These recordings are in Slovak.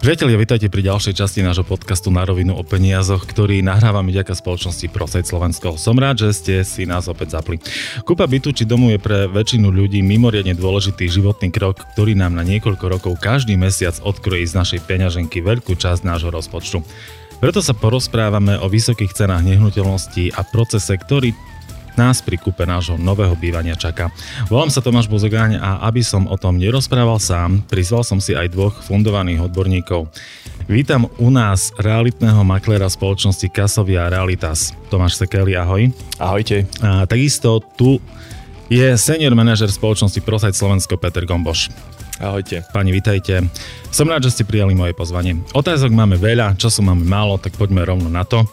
Priatelia, vítajte pri ďalšej časti nášho podcastu Na rovinu o peniazoch, ktorý nahrávame vďaka spoločnosti Prosejt Slovensko. Som rád, že ste si nás opäť zapli. Kúpa bytu či domu je pre väčšinu ľudí mimoriadne dôležitý životný krok, ktorý nám na niekoľko rokov každý mesiac odkrojí z našej peňaženky veľkú časť nášho rozpočtu. Preto sa porozprávame o vysokých cenách nehnuteľností a procese, ktorý nás pri kúpe nášho nového bývania čaká. Volám sa Tomáš Bozogáň a aby som o tom nerozprával sám, prizval som si aj dvoch fundovaných odborníkov. Vítam u nás realitného makléra spoločnosti Kasovia Realitas. Tomáš Sekeli, ahoj. Ahojte. A takisto tu je senior manažer spoločnosti Prosajt Slovensko Peter Gomboš. Ahojte. Pani, vitajte. Som rád, že ste prijali moje pozvanie. Otázok máme veľa, času máme málo, tak poďme rovno na to.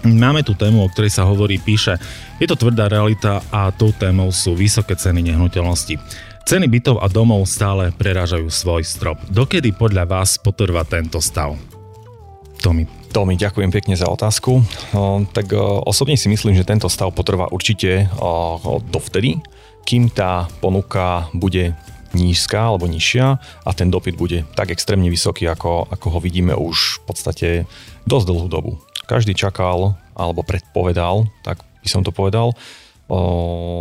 Máme tu tému, o ktorej sa hovorí, píše, je to tvrdá realita a tou témou sú vysoké ceny nehnuteľnosti. Ceny bytov a domov stále prerážajú svoj strop. Dokedy podľa vás potrvá tento stav? Tomi. Tomi, ďakujem pekne za otázku. O, tak o, osobne si myslím, že tento stav potrvá určite o, dovtedy, kým tá ponuka bude nízka alebo nižšia a ten dopyt bude tak extrémne vysoký, ako, ako ho vidíme už v podstate dosť dlhú dobu každý čakal alebo predpovedal, tak by som to povedal,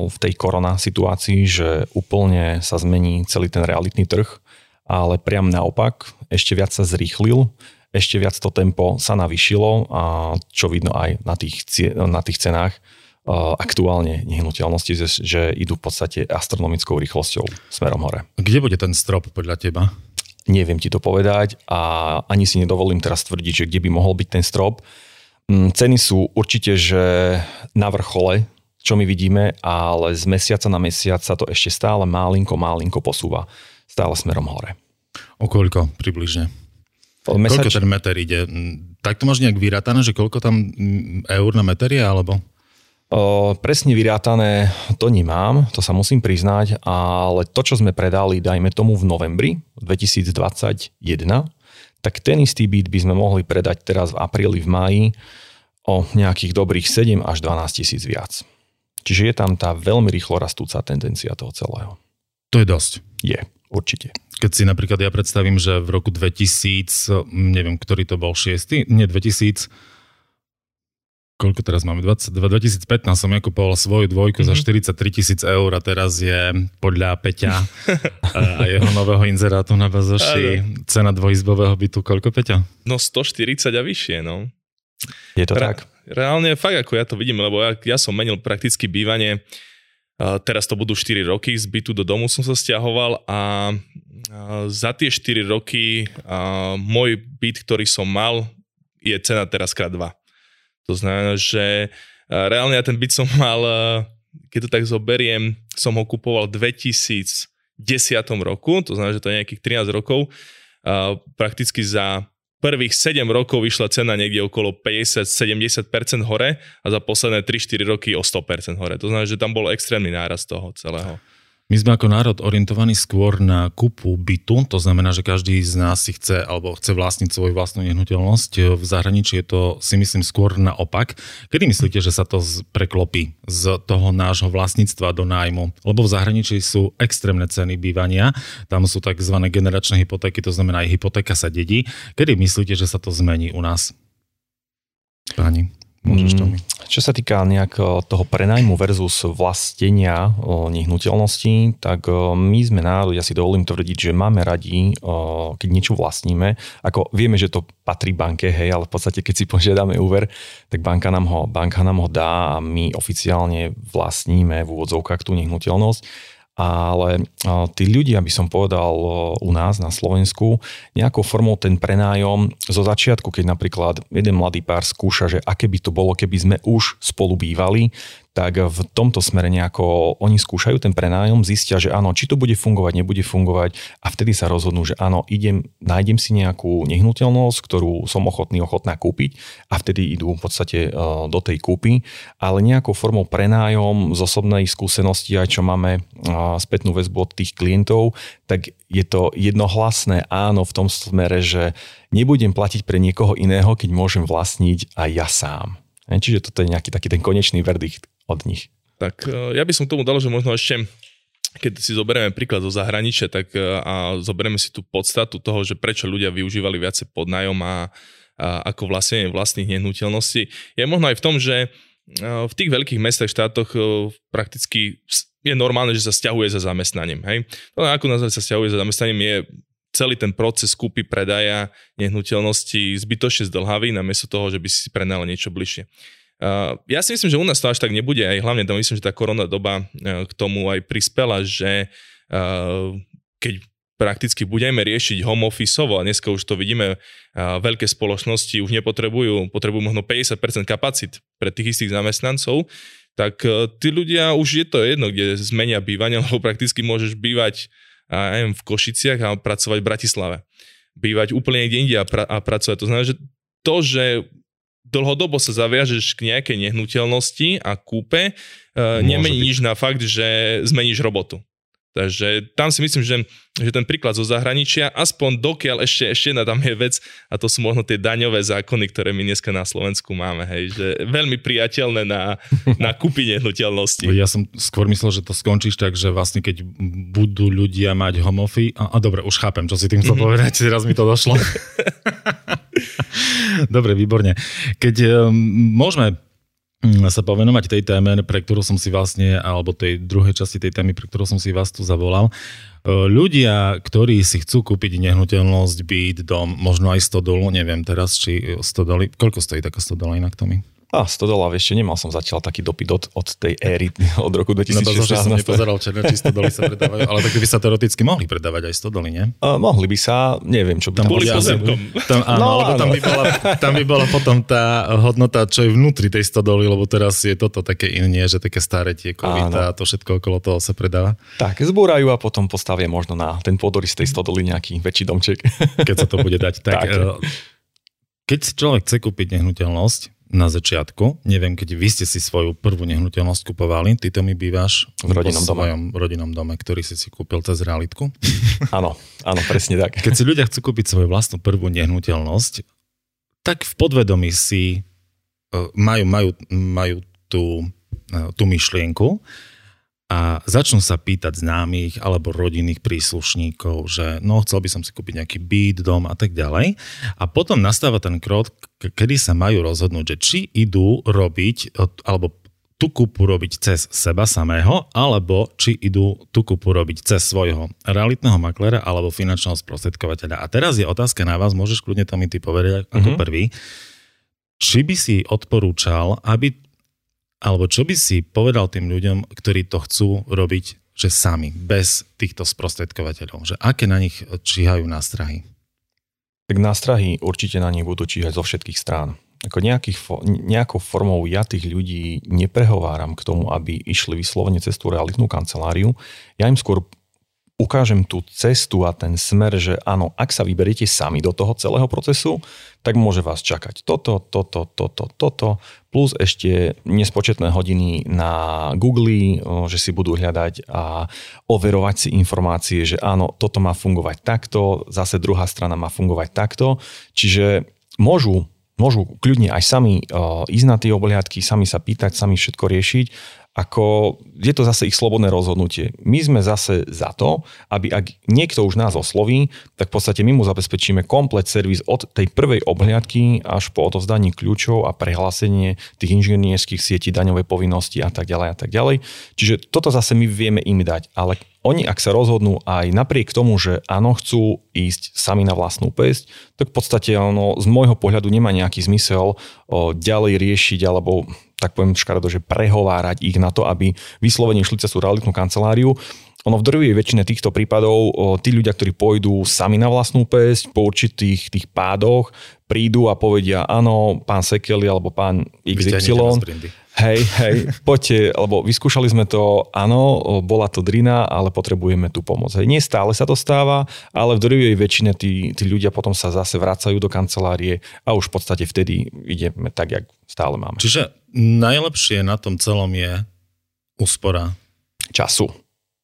v tej korona situácii, že úplne sa zmení celý ten realitný trh, ale priam naopak, ešte viac sa zrýchlil, ešte viac to tempo sa navyšilo a čo vidno aj na tých, na tých cenách aktuálne nehnuteľnosti, že idú v podstate astronomickou rýchlosťou smerom hore. Kde bude ten strop podľa teba? Neviem ti to povedať a ani si nedovolím teraz tvrdiť, že kde by mohol byť ten strop. Mm, ceny sú určite, že na vrchole, čo my vidíme, ale z mesiaca na mesiac sa to ešte stále málinko, málinko posúva. Stále smerom hore. O koľko približne? Mesač... Koľko ten meter ide? Tak to máš nejak vyrátané, že koľko tam mm, eur na meter je, alebo? O, presne vyrátané to nemám, to sa musím priznať, ale to, čo sme predali, dajme tomu v novembri 2021, tak ten istý byt by sme mohli predať teraz v apríli, v maji o nejakých dobrých 7 až 12 tisíc viac. Čiže je tam tá veľmi rýchlo rastúca tendencia toho celého. To je dosť. Je, určite. Keď si napríklad ja predstavím, že v roku 2000, neviem, ktorý to bol 6, nie 2000, koľko teraz máme, 20, 2015 som ja kupoval svoju dvojku mm-hmm. za 43 mhm. tisíc eur a teraz je podľa Peťa a jeho nového inzerátu na bazoši cena dvojizbového bytu. Koľko Peťa? No 140 a vyššie, no. Je to Re- tak? Reálne fakt ako ja to vidím, lebo ja, ja som menil prakticky bývanie, uh, teraz to budú 4 roky, z bytu do domu som sa stiahoval a uh, za tie 4 roky uh, môj byt, ktorý som mal, je cena teraz krát 2. To znamená, že reálne ja ten byt som mal, keď to tak zoberiem, som ho kupoval v 2010 roku, to znamená, že to je nejakých 13 rokov. Prakticky za prvých 7 rokov vyšla cena niekde okolo 50-70% hore a za posledné 3-4 roky o 100% hore. To znamená, že tam bol extrémny nárast toho celého. My sme ako národ orientovaní skôr na kúpu bytu, to znamená, že každý z nás si chce alebo chce vlastniť svoju vlastnú nehnuteľnosť. V zahraničí je to si myslím skôr naopak. Kedy myslíte, že sa to preklopí z toho nášho vlastníctva do nájmu? Lebo v zahraničí sú extrémne ceny bývania, tam sú tzv. generačné hypotéky, to znamená aj hypotéka sa dedí. Kedy myslíte, že sa to zmení u nás? Pani. Môžeš to mi. Mm, čo sa týka nejak toho prenajmu versus vlastenia nehnuteľností, tak my sme národ, ja si dovolím tvrdiť, že máme radi, keď niečo vlastníme, ako vieme, že to patrí banke, hej, ale v podstate keď si požiadame úver, tak banka nám ho, banka nám ho dá a my oficiálne vlastníme v úvodzovkách tú nehnuteľnosť ale tí ľudia, by som povedal u nás na Slovensku, nejakou formou ten prenájom zo začiatku, keď napríklad jeden mladý pár skúša, že aké by to bolo, keby sme už spolu bývali, tak v tomto smere nejako oni skúšajú ten prenájom, zistia, že áno, či to bude fungovať, nebude fungovať a vtedy sa rozhodnú, že áno, idem, nájdem si nejakú nehnuteľnosť, ktorú som ochotný, ochotná kúpiť a vtedy idú v podstate e, do tej kúpy, ale nejakou formou prenájom z osobnej skúsenosti, aj čo máme e, spätnú väzbu od tých klientov, tak je to jednohlasné áno v tom smere, že nebudem platiť pre niekoho iného, keď môžem vlastniť aj ja sám. Čiže toto je nejaký taký ten konečný verdikt od nich. Tak e, ja by som tomu dal, že možno ešte keď si zoberieme príklad zo zahraničia, tak a zoberieme si tú podstatu toho, že prečo ľudia využívali viacej podnajom a, a ako vlastne vlastných nehnuteľností, je možno aj v tom, že v tých veľkých mestách, štátoch prakticky je normálne, že sa stiahuje za zamestnaním. Hej? To ako nazvať sa stiahuje za zamestnaním je celý ten proces kúpy, predaja nehnuteľnosti zbytočne zdlhavý, namiesto toho, že by si prenajal niečo bližšie. Uh, ja si myslím, že u nás to až tak nebude, aj hlavne to myslím, že tá korona doba uh, k tomu aj prispela, že uh, keď prakticky budeme riešiť home office a dneska už to vidíme, veľké spoločnosti už nepotrebujú, potrebujú možno 50% kapacit pre tých istých zamestnancov, tak tí ľudia už je to jedno, kde zmenia bývanie, lebo prakticky môžeš bývať aj v Košiciach a pracovať v Bratislave. Bývať úplne niekde inde a, pra- a pracovať. To znamená, že to, že dlhodobo sa zaviažeš k nejakej nehnuteľnosti a kúpe, uh, nemení nič na fakt, že zmeníš robotu. Takže tam si myslím, že, že ten príklad zo zahraničia, aspoň dokiaľ ešte, ešte jedna tam je vec, a to sú možno tie daňové zákony, ktoré my dneska na Slovensku máme, hej, že veľmi priateľné na, na kúpi nehnuteľnosti. Ja som skôr myslel, že to skončíš tak, že vlastne keď budú ľudia mať homofy, a, a dobre, už chápem, čo si tým chcel mm-hmm. povedať, teraz mi to došlo. dobre, výborne. Keď um, môžeme sa povenovať tej téme, pre ktorú som si vlastne, alebo tej druhej časti tej témy, pre ktorú som si vás tu zavolal. E, ľudia, ktorí si chcú kúpiť nehnuteľnosť, byt, dom, možno aj stodolu, neviem teraz, či stodoly, koľko stojí taká stodola inak, Tomi? A 100 dolárov ešte nemal som zatiaľ taký dopyt od, od tej éry od roku 2016. No to som nepozeral černé, či 100 doly sa predávajú, ale tak by sa teoreticky mohli predávať aj 100 doly, nie? Uh, mohli by sa, neviem, čo by tam boli pozemkom. Tam, áno, no, alebo áno. Tam, by bola, tam by bola potom tá hodnota, čo je vnútri tej 100 doly, lebo teraz je toto také iné, že také staré tie kovita a to všetko okolo toho sa predáva. Tak, zbúrajú a potom postavia možno na ten podorys tej 100 doly nejaký väčší domček. Keď sa to bude dať. Tak, tak. Eh, keď si človek chce kúpiť nehnuteľnosť, na začiatku. Neviem, keď vy ste si svoju prvú nehnuteľnosť kupovali, ty to mi bývaš v rodinnom dome. svojom rodinnom dome, ktorý si si kúpil cez realitku. Áno, áno, presne tak. Keď si ľudia chcú kúpiť svoju vlastnú prvú nehnuteľnosť, tak v podvedomí si uh, majú, majú, majú tú, uh, tú myšlienku, a začnú sa pýtať známych alebo rodinných príslušníkov, že no chcel by som si kúpiť nejaký byt, dom a tak ďalej. A potom nastáva ten krok, kedy sa majú rozhodnúť, že či idú robiť alebo tú kúpu robiť cez seba samého, alebo či idú tú kúpu robiť cez svojho realitného maklera alebo finančného sprostredkovateľa. A teraz je otázka na vás, môžeš kľudne to mi ty povedať ako mm-hmm. prvý. Či by si odporúčal, aby alebo čo by si povedal tým ľuďom, ktorí to chcú robiť, že sami, bez týchto sprostredkovateľov? Že aké na nich číhajú nástrahy? Tak nástrahy určite na nich budú číhať zo všetkých strán. Ako nejakých, nejakou formou ja tých ľudí neprehováram k tomu, aby išli vyslovene cez tú realitnú kanceláriu. Ja im skôr ukážem tú cestu a ten smer, že áno, ak sa vyberiete sami do toho celého procesu, tak môže vás čakať toto, toto, toto, toto, plus ešte nespočetné hodiny na Google, že si budú hľadať a overovať si informácie, že áno, toto má fungovať takto, zase druhá strana má fungovať takto. Čiže môžu môžu kľudne aj sami ísť na tie obhliadky, sami sa pýtať, sami všetko riešiť ako je to zase ich slobodné rozhodnutie. My sme zase za to, aby ak niekto už nás osloví, tak v podstate my mu zabezpečíme komplet servis od tej prvej obhliadky až po odovzdanie kľúčov a prehlásenie tých inžinierských sietí, daňovej povinnosti a tak ďalej a tak ďalej. Čiže toto zase my vieme im dať, ale oni ak sa rozhodnú aj napriek tomu, že áno, chcú ísť sami na vlastnú pesť, tak v podstate ono z môjho pohľadu nemá nejaký zmysel o, ďalej riešiť alebo tak poviem škaredo, že prehovárať ich na to, aby vyslovene šli cez tú realitnú kanceláriu. Ono v drvivej väčšine týchto prípadov tí ľudia, ktorí pôjdu sami na vlastnú pesť, po určitých tých pádoch, prídu a povedia, áno, pán Sekeli alebo pán XY, hej, hej, poďte, lebo vyskúšali sme to, áno, bola to drina, ale potrebujeme tú pomoc. Hej, nie stále sa to stáva, ale v drvivej väčšine tí, tí ľudia potom sa zase vracajú do kancelárie a už v podstate vtedy ideme tak, jak stále máme. Čiže najlepšie na tom celom je úspora času.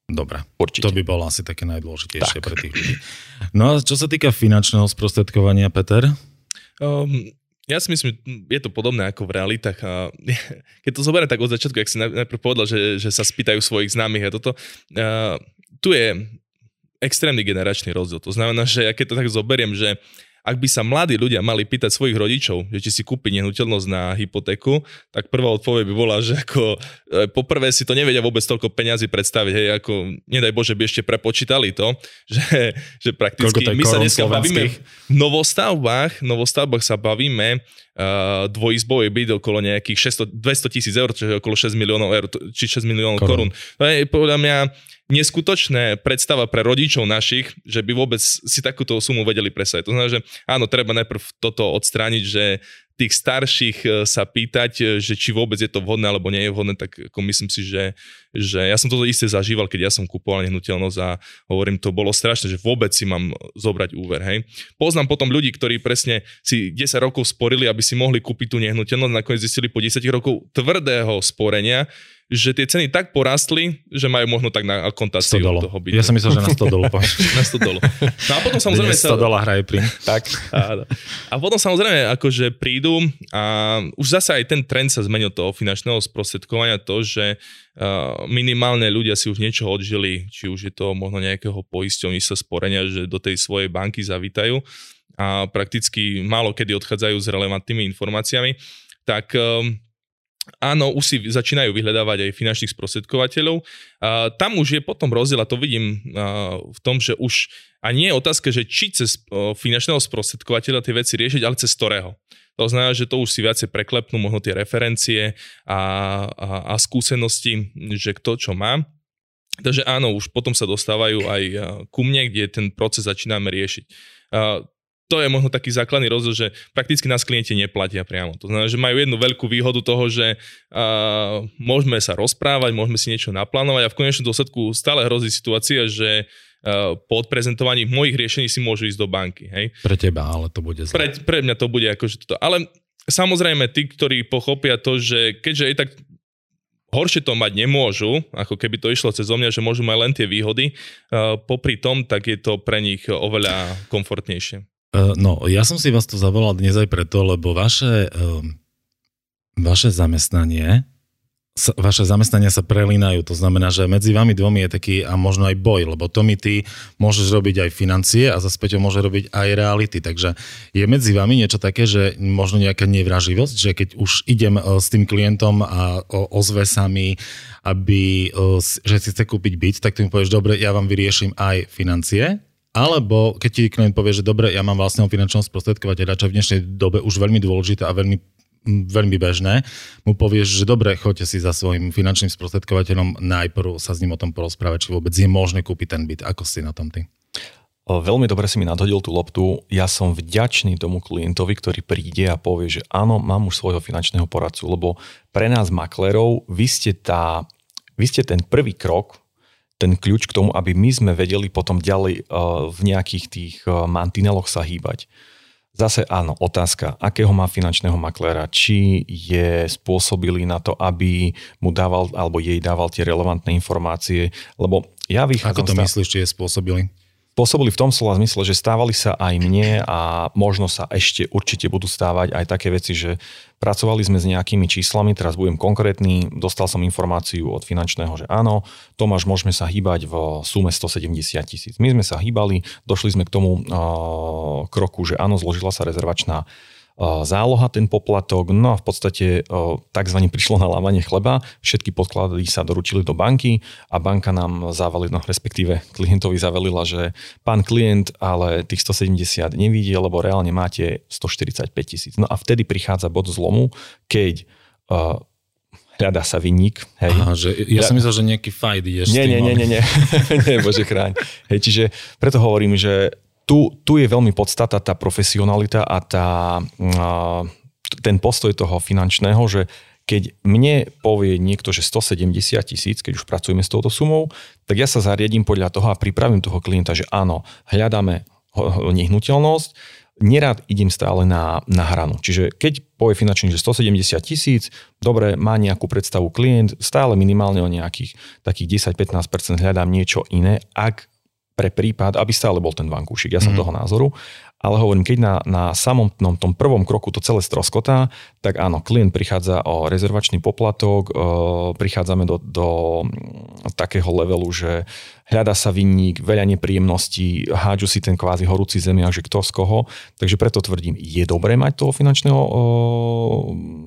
Dobre, Určite. to by bolo asi také najdôležitejšie tak. pre tých ľudí. No a čo sa týka finančného sprostredkovania, Peter? Um, ja si myslím, je to podobné ako v realitách. Keď to zoberiem tak od začiatku, ak si najprv povedal, že, že sa spýtajú svojich známych a toto, tu je extrémny generačný rozdiel. To znamená, že ja keď to tak zoberiem, že ak by sa mladí ľudia mali pýtať svojich rodičov, že či si kúpi nehnuteľnosť na hypotéku, tak prvá odpoveď by bola, že ako e, poprvé si to nevedia vôbec toľko peňazí predstaviť, hej, ako nedaj Bože by ešte prepočítali to, že, že prakticky my sa dneska bavíme v novostavbách, novostavbách sa bavíme uh, dvojizbový byt okolo nejakých 600, 200 tisíc eur, čiže okolo 6 miliónov eur, či 6 miliónov korún. korún. To je podľa mňa neskutočné predstava pre rodičov našich, že by vôbec si takúto sumu vedeli presať. To znamená, že áno, treba najprv toto odstrániť, že tých starších e, sa pýtať, e, že či vôbec je to vhodné alebo nie je vhodné, tak ako myslím si, že, že ja som toto isté zažíval, keď ja som kupoval nehnuteľnosť a hovorím, to bolo strašné, že vôbec si mám zobrať úver. Hej. Poznám potom ľudí, ktorí presne si 10 rokov sporili, aby si mohli kúpiť tú nehnuteľnosť, nakoniec zistili po 10 rokov tvrdého sporenia, že tie ceny tak porastli, že majú možno tak na kontáciu toho bytu. Ja som myslel, že na 100 dolu. na 100 dolu. No a potom samozrejme... Dnes 100 dola hraje pri. Tak. A, a potom samozrejme akože prídu a už zase aj ten trend sa zmenil toho finančného sprostredkovania to, že minimálne ľudia si už niečo odžili, či už je to možno nejakého poisťovníctva sporenia, že do tej svojej banky zavítajú a prakticky málo kedy odchádzajú s relevantnými informáciami, tak um, Áno, už si začínajú vyhľadávať aj finančných sprostredkovateľov. Uh, tam už je potom rozdiel, a to vidím v tom, že už a nie je otázka, že či cez finančného sprostredkovateľa tie veci riešiť, ale cez ktorého. To znamená, že to už si viacej preklepnú možno tie referencie a, a, a skúsenosti, že kto čo má. Takže áno, už potom sa dostávajú aj ku mne, kde ten proces začíname riešiť to je možno taký základný rozdiel, že prakticky nás klienti neplatia priamo. To znamená, že majú jednu veľkú výhodu toho, že uh, môžeme sa rozprávať, môžeme si niečo naplánovať a v konečnom dôsledku stále hrozí situácia, že uh, po odprezentovaní mojich riešení si môžu ísť do banky. Hej. Pre teba, ale to bude zle. Pre, pre mňa to bude akože toto. Ale samozrejme tí, ktorí pochopia to, že keďže je tak horšie to mať nemôžu, ako keby to išlo cez mňa, že môžu mať len tie výhody, uh, popri tom, tak je to pre nich oveľa komfortnejšie. Eh, no, ja som si vás tu zavolal dnes aj preto, lebo vaše, ehm, vaše zamestnanie vaše zamestnania sa prelínajú. To znamená, že medzi vami dvomi je taký a možno aj boj, lebo to mi ty môžeš robiť aj financie a zase Peťo môže robiť aj reality. Takže je medzi vami niečo také, že možno nejaká nevraživosť, že keď už idem eh, s tým klientom a ozve sa mi, aby, že si chce kúpiť byt, tak ty mi povieš, dobre, ja vám vyrieším aj financie, alebo keď ti klient povie, že dobre, ja mám vlastného finančného sprostredkovateľa, čo v dnešnej dobe už veľmi dôležité a veľmi veľmi bežné, mu povieš, že dobre, choďte si za svojim finančným sprostredkovateľom, najprv sa s ním o tom porozprávať, či vôbec je možné kúpiť ten byt. Ako si na tom ty? Veľmi dobre si mi nadhodil tú loptu. Ja som vďačný tomu klientovi, ktorý príde a povie, že áno, mám už svojho finančného poradcu, lebo pre nás maklerov vy ste, tá, vy ste ten prvý krok ten kľúč k tomu, aby my sme vedeli potom ďalej eh, v nejakých tých eh, mantineloch sa hýbať. Zase áno, otázka, akého má finančného makléra, či je spôsobilý na to, aby mu dával alebo jej dával tie relevantné informácie, lebo ja vychádzam... Ako to myslíš, či je spôsobilý? Pôsobili v tom slova zmysle, že stávali sa aj mne a možno sa ešte určite budú stávať aj také veci, že pracovali sme s nejakými číslami, teraz budem konkrétny, dostal som informáciu od finančného, že áno, Tomáš, môžeme sa hýbať v sume 170 tisíc. My sme sa hýbali, došli sme k tomu uh, kroku, že áno, zložila sa rezervačná záloha, ten poplatok, no a v podstate tzv. prišlo na lávanie chleba, všetky podklady sa doručili do banky a banka nám zavalila, no respektíve klientovi zavelila, že pán klient, ale tých 170 nevidie, lebo reálne máte 145 tisíc. No a vtedy prichádza bod zlomu, keď uh, hľadá sa vinník. Hej. Aha, že ja, ja som myslel, že nejaký fajt ideš nie, nie, nie, nie, nie, nie, bože chráň. Hej, čiže preto hovorím, že tu, tu je veľmi podstata tá profesionalita a tá, ten postoj toho finančného, že keď mne povie niekto, že 170 tisíc, keď už pracujeme s touto sumou, tak ja sa zariadím podľa toho a pripravím toho klienta, že áno, hľadáme nehnuteľnosť, nerad idem stále na, na hranu. Čiže keď povie finančný, že 170 tisíc, dobre, má nejakú predstavu klient, stále minimálne o nejakých takých 10-15% hľadám niečo iné, ak pre prípad, aby stále bol ten vankúšik. Ja som mm. toho názoru. Ale hovorím, keď na, na samotnom tom prvom kroku to celé stroskotá, tak áno, klient prichádza o rezervačný poplatok, e, prichádzame do, do takého levelu, že hľada sa vinník, veľa nepríjemností, hádžu si ten kvázi horúci zemiak, že kto z koho. Takže preto tvrdím, je dobré mať toho finančného e,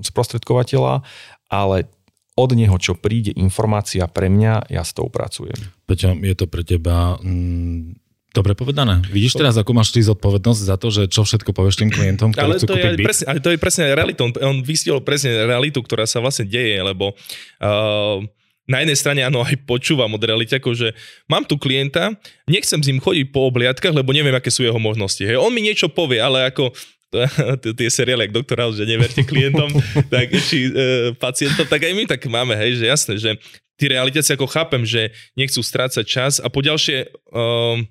sprostredkovateľa, ale od neho, čo príde informácia pre mňa, ja s tou pracujem. Peťo, je to pre teba mm, Dobre povedané. Vidíš teraz, ako máš ty zodpovednosť za to, že čo všetko povieš tým klientom, ktorí ale chcú to kúpiť je, Presne, ale to je presne realitou. On vystiel presne realitu, ktorá sa vlastne deje, lebo uh, na jednej strane áno, aj počúvam od realiťakov, že mám tu klienta, nechcem s ním chodiť po obliadkach, lebo neviem, aké sú jeho možnosti. Hej. On mi niečo povie, ale ako tie seriály, ako Doktor House, že neverte klientom, tak, či e, pacientom, tak aj my tak máme, hej, že jasné, že tí realitáci ako chápem, že nechcú strácať čas a po ďalšie, um,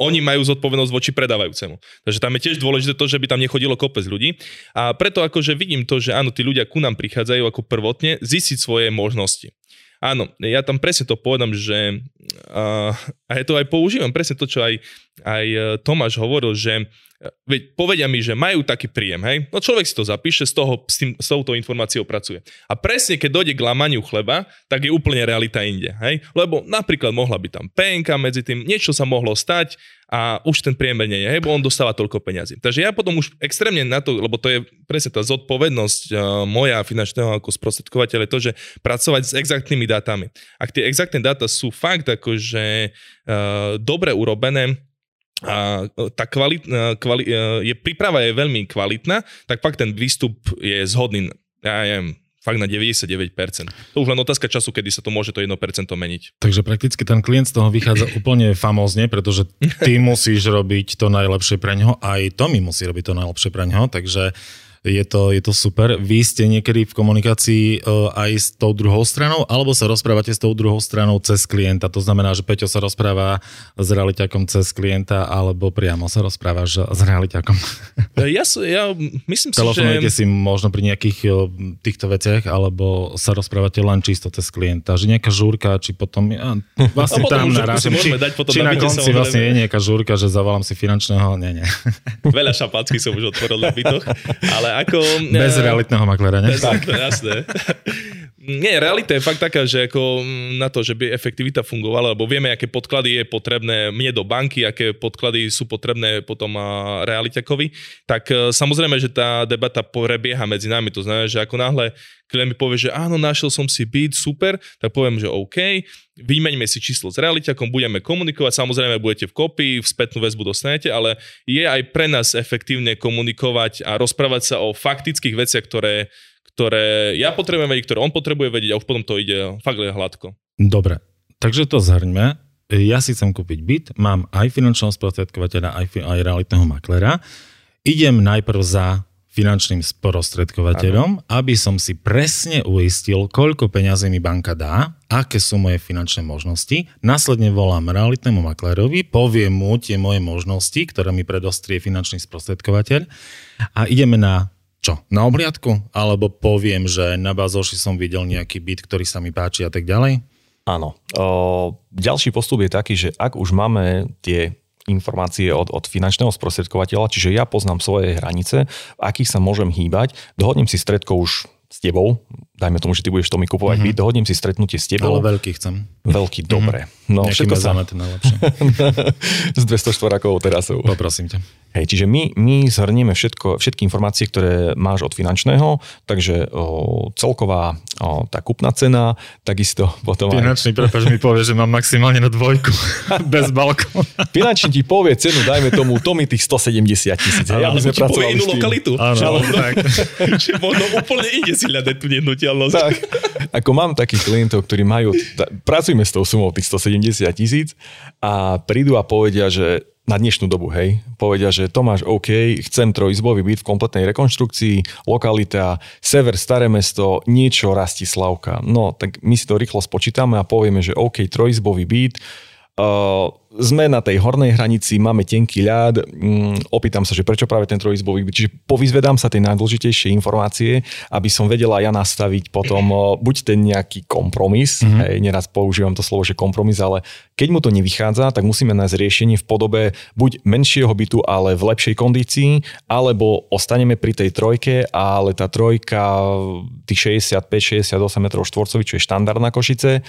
oni majú zodpovednosť voči predávajúcemu. Takže tam je tiež dôležité to, že by tam nechodilo kopec ľudí. A preto akože vidím to, že áno, tí ľudia ku nám prichádzajú ako prvotne zistiť svoje možnosti. Áno, ja tam presne to povedám, že uh, a ja to aj používam, presne to, čo aj, aj e, Tomáš hovoril, že veď povedia mi, že majú taký príjem, hej? No človek si to zapíše, z toho, s, tým, s touto informáciou pracuje. A presne keď dojde k lamaniu chleba, tak je úplne realita inde, hej? Lebo napríklad mohla by tam penka medzi tým, niečo sa mohlo stať a už ten priemer nie je, hej? Bo on dostáva toľko peňazí. Takže ja potom už extrémne na to, lebo to je presne tá zodpovednosť uh, moja finančného ako sprostredkovateľa, to, že pracovať s exaktnými dátami. Ak tie exaktné dáta sú fakt akože uh, dobre urobené, a e, tá kvalit, e, kvali, e, je, príprava je veľmi kvalitná, tak fakt ten výstup je zhodný, ja neviem, fakt na 99%. To už len otázka času, kedy sa to môže to 1% meniť. Takže prakticky ten klient z toho vychádza úplne famózne, pretože ty musíš robiť to najlepšie pre ňoho, aj to mi musí robiť to najlepšie pre ňoho, takže je to, je to super. Vy ste niekedy v komunikácii uh, aj s tou druhou stranou, alebo sa rozprávate s tou druhou stranou cez klienta? To znamená, že Peťo sa rozpráva s realiťakom cez klienta, alebo priamo sa rozprávaš s realiťakom? Ja, ja myslím si, Telefonujete že... si možno pri nejakých uh, týchto veciach, alebo sa rozprávate len čisto cez klienta? Že nejaká žúrka, či potom... Ja, vlastne tam narážam, či, dať potom či na, na konci vlastne je nejaká žúrka, že zavolám si finančného? Nie, nie. Veľa šapácky som už otvoril na bytoch, ale ako... Bez uh, realitného maklera, ne? Tak, jasné. Nie, realita je fakt taká, že ako na to, že by efektivita fungovala, lebo vieme, aké podklady je potrebné mne do banky, aké podklady sú potrebné potom realitakovi, tak e, samozrejme, že tá debata prebieha medzi nami. To znamená, že ako náhle klient mi povie, že áno, našiel som si byt, super, tak poviem, že OK, vymeňme si číslo s realitakom, budeme komunikovať, samozrejme budete v kopii, v spätnú väzbu dostanete, ale je aj pre nás efektívne komunikovať a rozprávať sa o faktických veciach, ktoré ktoré ja potrebujem vedieť, ktoré on potrebuje vedieť a už potom to ide fakt hladko. Dobre, takže to zhrňme. Ja si chcem kúpiť byt, mám aj finančného sprostredkovateľa, aj, aj realitného maklera. Idem najprv za finančným sprostredkovateľom, ano. aby som si presne uistil, koľko peňazí mi banka dá, aké sú moje finančné možnosti. Následne volám realitnému maklerovi, poviem mu tie moje možnosti, ktoré mi predostrie finančný sprostredkovateľ a ideme na čo, na obliadku? Alebo poviem, že na Bazoši som videl nejaký byt, ktorý sa mi páči a tak ďalej? Áno. O, ďalší postup je taký, že ak už máme tie informácie od, od finančného sprostredkovateľa, čiže ja poznám svoje hranice, v akých sa môžem hýbať, dohodnem si stredko už s tebou, dajme tomu, že ty budeš to mi kupovať mm-hmm. byt, dohodnem si stretnutie s tebou. Ale veľký chcem. Veľký, mm-hmm. dobre. No, Nejaký všetko sa... najlepšie. s 204 rakovou terasou. Poprosím ťa. Hej, čiže my, my zhrnieme všetko, všetky informácie, ktoré máš od finančného, takže o, celková o, tá kupná cena, takisto potom Finančný, aj... prepáč mi povie, že mám maximálne na dvojku, bez balkóna. Finančný ti povie cenu, dajme tomu, to mi tých 170 tisíc. Ale, ale sme ti povie inú lokalitu. Áno, tak. Čiže možno úplne inde si hľadať tú nehnuteľnosť. Tak, ako mám takých klientov, ktorí majú, pracujeme s tou sumou tých 170 tisíc a prídu a povedia, že na dnešnú dobu, hej, povedia, že Tomáš, OK, chcem trojizbový byt v kompletnej rekonštrukcii, lokalita, sever, staré mesto, niečo Rastislavka. No, tak my si to rýchlo spočítame a povieme, že OK, trojizbový byt, sme na tej hornej hranici, máme tenký ľad, mm, opýtam sa, že prečo práve ten trojizbový čiže povyzvedám sa tie najdôležitejšie informácie, aby som vedela ja nastaviť potom buď ten nejaký kompromis, mm-hmm. hej, neraz používam to slovo, že kompromis, ale keď mu to nevychádza, tak musíme nájsť riešenie v podobe buď menšieho bytu, ale v lepšej kondícii, alebo ostaneme pri tej trojke, ale tá trojka tých 65-68 m štvorcových, čo je štandard na Košice,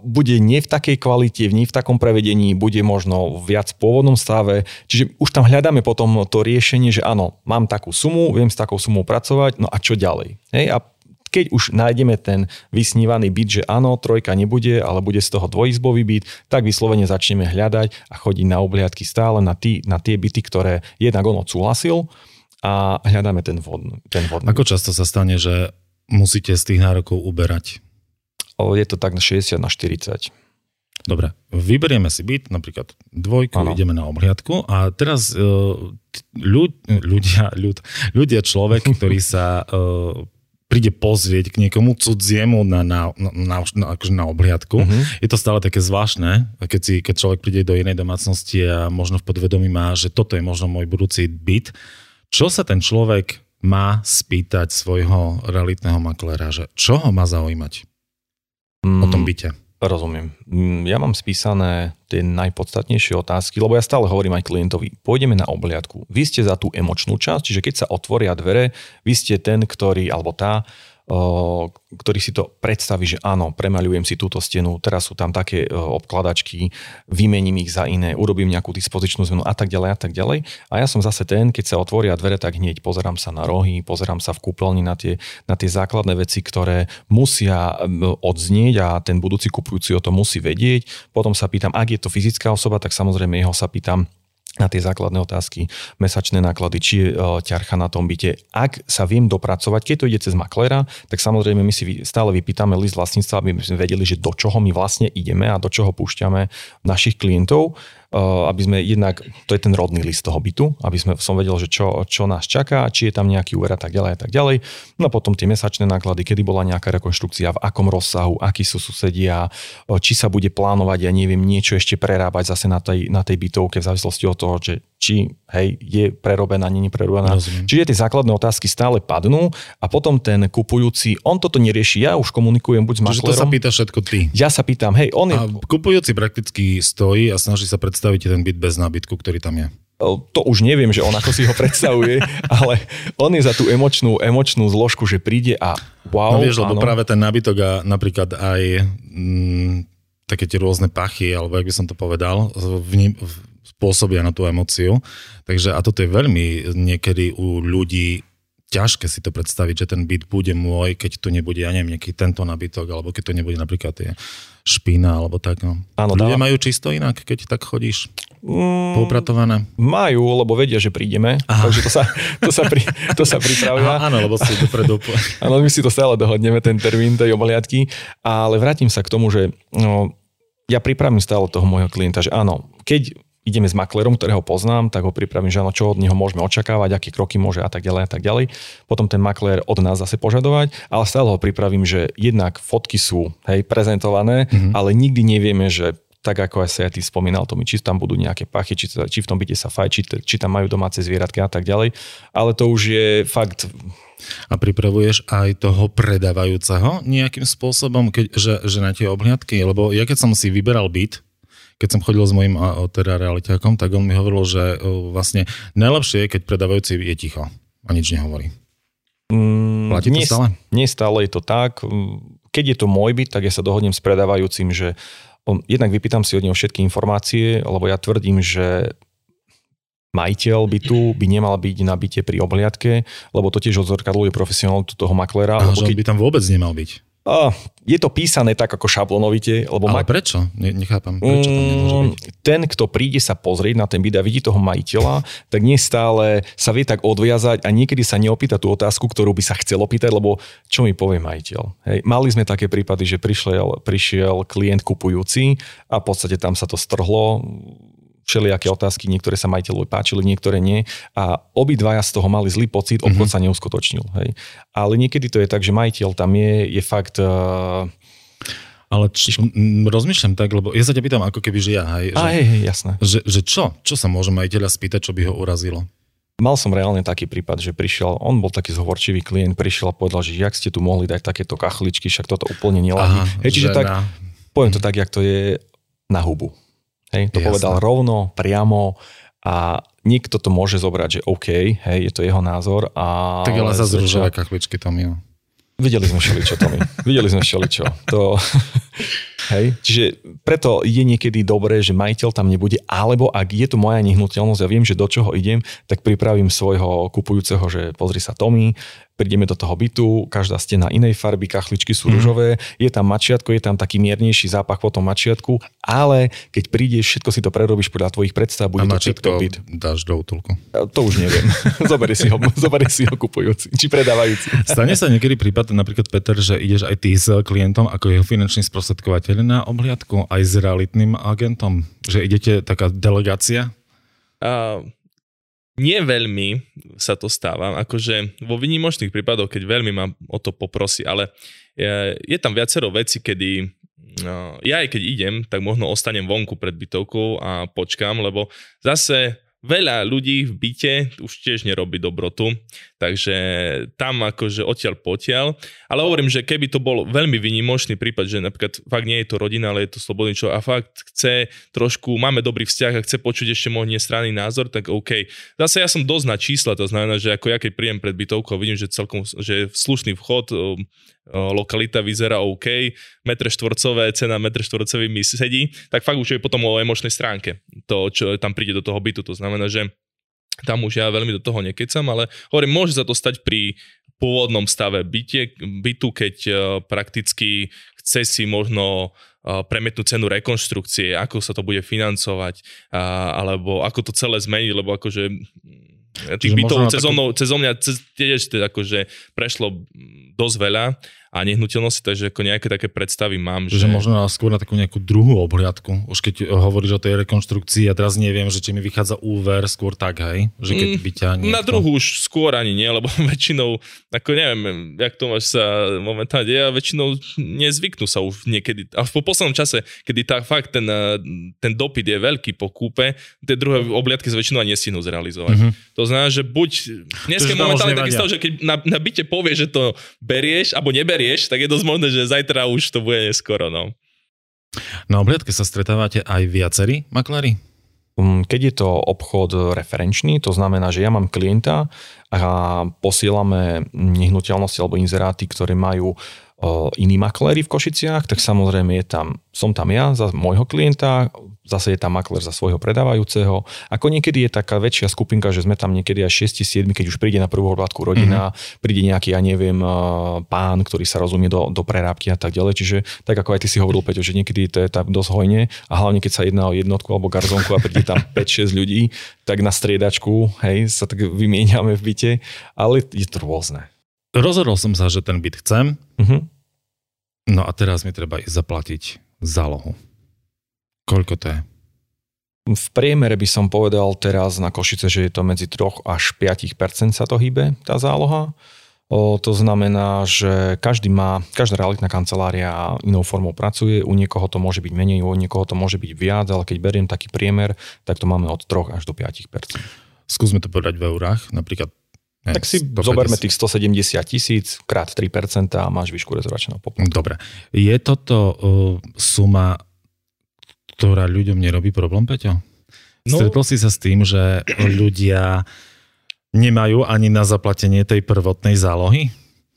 bude nie v takej kvalite, nie v takom prevedení, bude možno viac pôvodnom stave. Čiže už tam hľadáme potom to riešenie, že áno, mám takú sumu, viem s takou sumou pracovať, no a čo ďalej? Hej? A keď už nájdeme ten vysnívaný byt, že áno, trojka nebude, ale bude z toho dvojizbový byt, tak vyslovene začneme hľadať a chodiť na obliadky stále na, tý, na tie byty, ktoré jednak on odsúhlasil a hľadáme ten vhodný. Ten vhodný. Ako často sa stane, že musíte z tých nárokov uberať? Je to tak na 60 na 40. Dobre, vyberieme si byt, napríklad dvojku, ano. ideme na obhliadku a teraz uh, ľud, ľudia, ľud, ľudia, človek, ktorý sa uh, príde pozrieť k niekomu cudziemu na, na, na, na, akože na obhliadku. Uh-huh. Je to stále také zvláštne, keď, si, keď človek príde do inej domácnosti a možno v podvedomí má, že toto je možno môj budúci byt. Čo sa ten človek má spýtať svojho realitného maklera, že čo ho má zaujímať? O tom mm, byte. Rozumiem. Mm, ja mám spísané tie najpodstatnejšie otázky, lebo ja stále hovorím aj klientovi, pôjdeme na obhliadku. Vy ste za tú emočnú časť, čiže keď sa otvoria dvere, vy ste ten, ktorý, alebo tá, ktorý si to predstaví, že áno, premaľujem si túto stenu, teraz sú tam také obkladačky, vymením ich za iné, urobím nejakú dispozičnú zmenu a tak ďalej a tak ďalej. A ja som zase ten, keď sa otvoria dvere, tak hneď pozerám sa na rohy, pozerám sa v kúpeľni na tie, na tie základné veci, ktoré musia odznieť a ten budúci kupujúci o to musí vedieť. Potom sa pýtam, ak je to fyzická osoba, tak samozrejme jeho sa pýtam, na tie základné otázky, mesačné náklady, či je ťarcha na tom byte. Ak sa viem dopracovať, keď to ide cez maklera, tak samozrejme my si stále vypýtame list vlastníctva, aby sme vedeli, že do čoho my vlastne ideme a do čoho púšťame našich klientov aby sme jednak, to je ten rodný list toho bytu, aby sme, som vedel, že čo, čo nás čaká, či je tam nejaký úver a tak ďalej a tak ďalej. No potom tie mesačné náklady, kedy bola nejaká rekonštrukcia, v akom rozsahu, akí sú susedia, či sa bude plánovať, ja neviem, niečo ešte prerábať zase na tej, na tej bytovke v závislosti od toho, že či hej, je prerobená, nie je prerobená. Rozumiem. Čiže tie základné otázky stále padnú a potom ten kupujúci, on toto nerieši, ja už komunikujem buď s maklerom. Čiže to sa pýta všetko ty. Ja sa pýtam, hej, on je... A kupujúci prakticky stojí a snaží sa predstaviť ten byt bez nábytku, ktorý tam je to už neviem, že on ako si ho predstavuje, ale on je za tú emočnú, emočnú zložku, že príde a wow. No vieš, lebo práve ten nábytok a napríklad aj mm, také tie rôzne pachy, alebo jak by som to povedal, v, v, spôsobia na tú emociu. Takže a toto je veľmi niekedy u ľudí ťažké si to predstaviť, že ten byt bude môj, keď tu nebude, ja neviem, nejaký tento nabytok, alebo keď to nebude napríklad tie špína, alebo tak. No. Áno, Ľudia majú čisto inak, keď tak chodíš? Mm, poupratované? Majú, lebo vedia, že prídeme, Aha. takže to sa, to sa, pri, to sa pripravia. Aha, áno, lebo si dopredu... áno, my si to stále dohodneme, ten termín tej obaliatky, ale vrátim sa k tomu, že no, ja pripravím stále toho môjho klienta, že áno, keď ideme s maklerom, ktorého poznám, tak ho pripravím, že áno, čo od neho môžeme očakávať, aké kroky môže a tak ďalej a tak ďalej. Potom ten makler od nás zase požadovať, ale stále ho pripravím, že jednak fotky sú hej, prezentované, mm-hmm. ale nikdy nevieme, že tak ako aj sa ja ty spomínal, to mi, či tam budú nejaké pachy, či, či v tom byte sa fajčí, či, či tam majú domáce zvieratky a tak ďalej. Ale to už je fakt a pripravuješ aj toho predávajúceho nejakým spôsobom, keď, že, že na tie obhliadky? Lebo ja keď som si vyberal byt, keď som chodil s mojim teda realitákom, tak on mi hovoril, že vlastne najlepšie je, keď predávajúci je ticho a nič nehovorí. Mm, Platí to nie, stále? Nie stále je to tak. Keď je to môj byt, tak ja sa dohodnem s predávajúcim, že on, jednak vypýtam si od neho všetky informácie, lebo ja tvrdím, že majiteľ bytu by nemal byť na byte pri obhliadke, lebo to tiež odzorkadluje profesionalitu toho maklera. A, lebo keď... by tam vôbec nemal byť. Uh, je to písané tak ako šablonovite. Lebo Ale ma... prečo? Ne, nechápam. Prečo tam nemôže mm, byť? Ten, kto príde sa pozrieť na ten byt a vidí toho majiteľa, tak nestále sa vie tak odviazať a niekedy sa neopýta tú otázku, ktorú by sa chcel opýtať, lebo čo mi povie majiteľ. Hej. Mali sme také prípady, že prišiel, prišiel klient kupujúci a v podstate tam sa to strhlo všelijaké otázky, niektoré sa majiteľovi páčili, niektoré nie. A obidvaja z toho mali zlý pocit, obchod mm-hmm. sa neuskutočnil. Hej. Ale niekedy to je tak, že majiteľ tam je, je fakt... Uh, Ale č- m, rozmýšľam tak, lebo ja sa ťa pýtam ako keby, že ja, hej, že, A hej, hej, jasné. že, že čo? Čo sa môže majiteľa spýtať, čo by ho urazilo? Mal som reálne taký prípad, že prišiel, on bol taký zhovorčivý klient, prišiel a povedal, že jak ste tu mohli dať takéto kachličky, však toto úplne neladí. Hej, čiže tak, poviem to tak, jak to je na hubu. Hej, to Jasné. povedal rovno, priamo a nikto to môže zobrať, že OK, hej, je to jeho názor. A Tak ale za zväčša- zružové kachličky to mi. Videli sme všeličo, Tomi. Videli sme všeličo. To, hej. Čiže preto je niekedy dobré, že majiteľ tam nebude, alebo ak je to moja nehnuteľnosť a viem, že do čoho idem, tak pripravím svojho kupujúceho, že pozri sa Tomi, prídeme do toho bytu, každá stena inej farby, kachličky sú ružové, je tam mačiatko, je tam taký miernejší zápach po tom mačiatku, ale keď prídeš, všetko si to prerobíš podľa tvojich predstav, A bude to mačetko tip-top byt. dáš do útulku. To už neviem. zoberie si ho, zoberie si ho kupujúci, či predávajúci. Stane sa niekedy prípad, napríklad Peter, že ideš aj ty s klientom ako jeho finančný sprostredkovateľ na obhliadku, aj s realitným agentom? Že idete taká delegácia? A nie veľmi sa to stáva, akože vo výnimočných prípadoch, keď veľmi ma o to poprosí, ale je, je tam viacero vecí, kedy no, ja aj keď idem, tak možno ostanem vonku pred bytovkou a počkám, lebo zase veľa ľudí v byte už tiež nerobí dobrotu, takže tam akože odtiaľ potiaľ. Ale hovorím, že keby to bol veľmi výnimočný prípad, že napríklad fakt nie je to rodina, ale je to slobodný človek a fakt chce trošku, máme dobrý vzťah a chce počuť ešte môj nestranný názor, tak OK. Zase ja som dosť na čísla, to znamená, že ako ja keď príjem pred bytovkou, vidím, že celkom, že slušný vchod, o, o, lokalita vyzerá OK, metre štvorcové, cena metre štvorcový mi sedí, tak fakt už je potom o emočnej stránke to, čo tam príde do toho bytu. To znamená, že tam už ja veľmi do toho nekecam, ale hovorím, môže sa to stať pri pôvodnom stave byte, bytu, keď uh, prakticky chce si možno uh, premietnúť cenu rekonštrukcie, ako sa to bude financovať, alebo ako to celé zmeniť, lebo akože mm, tých Čiže bytov cez, mnou, cez mňa cez, tiež akože prešlo dosť veľa a nehnuteľnosti, takže ako nejaké také predstavy mám. Že, že možno skôr na takú nejakú druhú obhliadku. Už keď hovoríš o tej rekonštrukcii, ja teraz neviem, že či mi vychádza úver, skôr tak, hej? Že keď Mm, by ťa niekto... Na druhú už skôr ani nie, lebo väčšinou, ako neviem, jak to máš sa momentálne deje, a väčšinou nezvyknú sa už niekedy, a po poslednom čase, kedy tá, fakt ten, eh, ten dopyt je veľký po kúpe, tie druhé obliadky sa väčšinou ani nestihnú zrealizovať. Mm-hmm. To znamená, že buď, dnes Mhm. Je momentálne taký stav, že keď na, na byte povie, že to berieš, alebo neberieš, tak je dosť možné, že zajtra už to bude neskoro, no. Na obhliadke sa stretávate aj viacerí makléri? Mm, Keď je to obchod referenčný, to znamená, že ja mám klienta a posielame nehnuteľnosti alebo inzeráty, ktoré majú iní makléri v Košiciach, tak samozrejme je tam, som tam ja za môjho klienta, zase je tam maklér za svojho predávajúceho. Ako niekedy je taká väčšia skupinka, že sme tam niekedy aj 6-7, keď už príde na prvú obhľadku rodina, mm-hmm. príde nejaký, ja neviem, eh, pán, ktorý sa rozumie do, do prerábky a tak ďalej. Čiže tak ako aj ty si hovoril, Peťo, že niekedy to je tak dosť hojne a hlavne keď sa jedná o jednotku alebo garzonku a príde tam 5-6 ľudí, tak na striedačku, hej, sa tak vymieňame v byte, ale je to rôzne. Rozhodol som sa, že ten byt chcem, Mhm. no a teraz mi treba ísť zaplatiť zálohu. Koľko to je? V priemere by som povedal teraz na Košice, že je to medzi 3 až 5 sa to hýbe, tá záloha. O, to znamená, že každý má, každá realitná kancelária inou formou pracuje, u niekoho to môže byť menej, u niekoho to môže byť viac, ale keď beriem taký priemer, tak to máme od 3 až do 5% Skúsme to povedať v eurách, napríklad. Ne, Tak si 150. zoberme tých 170 tisíc krát 3% a máš výšku rezervačného poplatku. Dobre. Je toto uh, suma, ktorá ľuďom nerobí problém, Peťo? No. Stretol si sa s tým, že ľudia nemajú ani na zaplatenie tej prvotnej zálohy?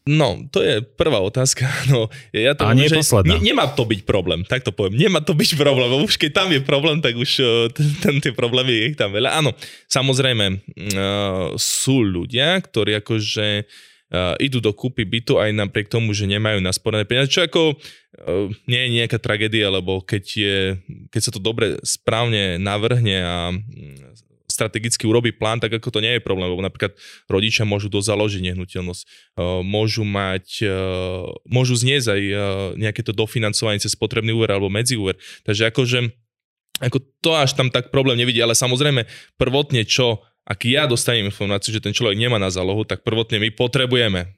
No, to je prvá otázka. No, ja to A nie že posledná. Ne, nemá to byť problém, tak to poviem. Nemá to byť problém, lebo už keď tam je problém, tak už uh, ten, ten, tie problémy je ich tam veľa. Áno, samozrejme, uh, sú ľudia, ktorí akože uh, idú do kúpy bytu aj napriek tomu, že nemajú nasporené peniaze, čo ako uh, nie je nejaká tragédia, lebo keď, je, keď sa to dobre správne navrhne a strategicky urobí plán, tak ako to nie je problém, lebo napríklad rodičia môžu dozaložiť nehnuteľnosť, môžu mať, môžu zniesť aj nejaké to dofinancovanie cez potrebný úver alebo medziúver. Takže akože ako to až tam tak problém nevidí, ale samozrejme prvotne čo, ak ja dostanem informáciu, že ten človek nemá na zálohu, tak prvotne my potrebujeme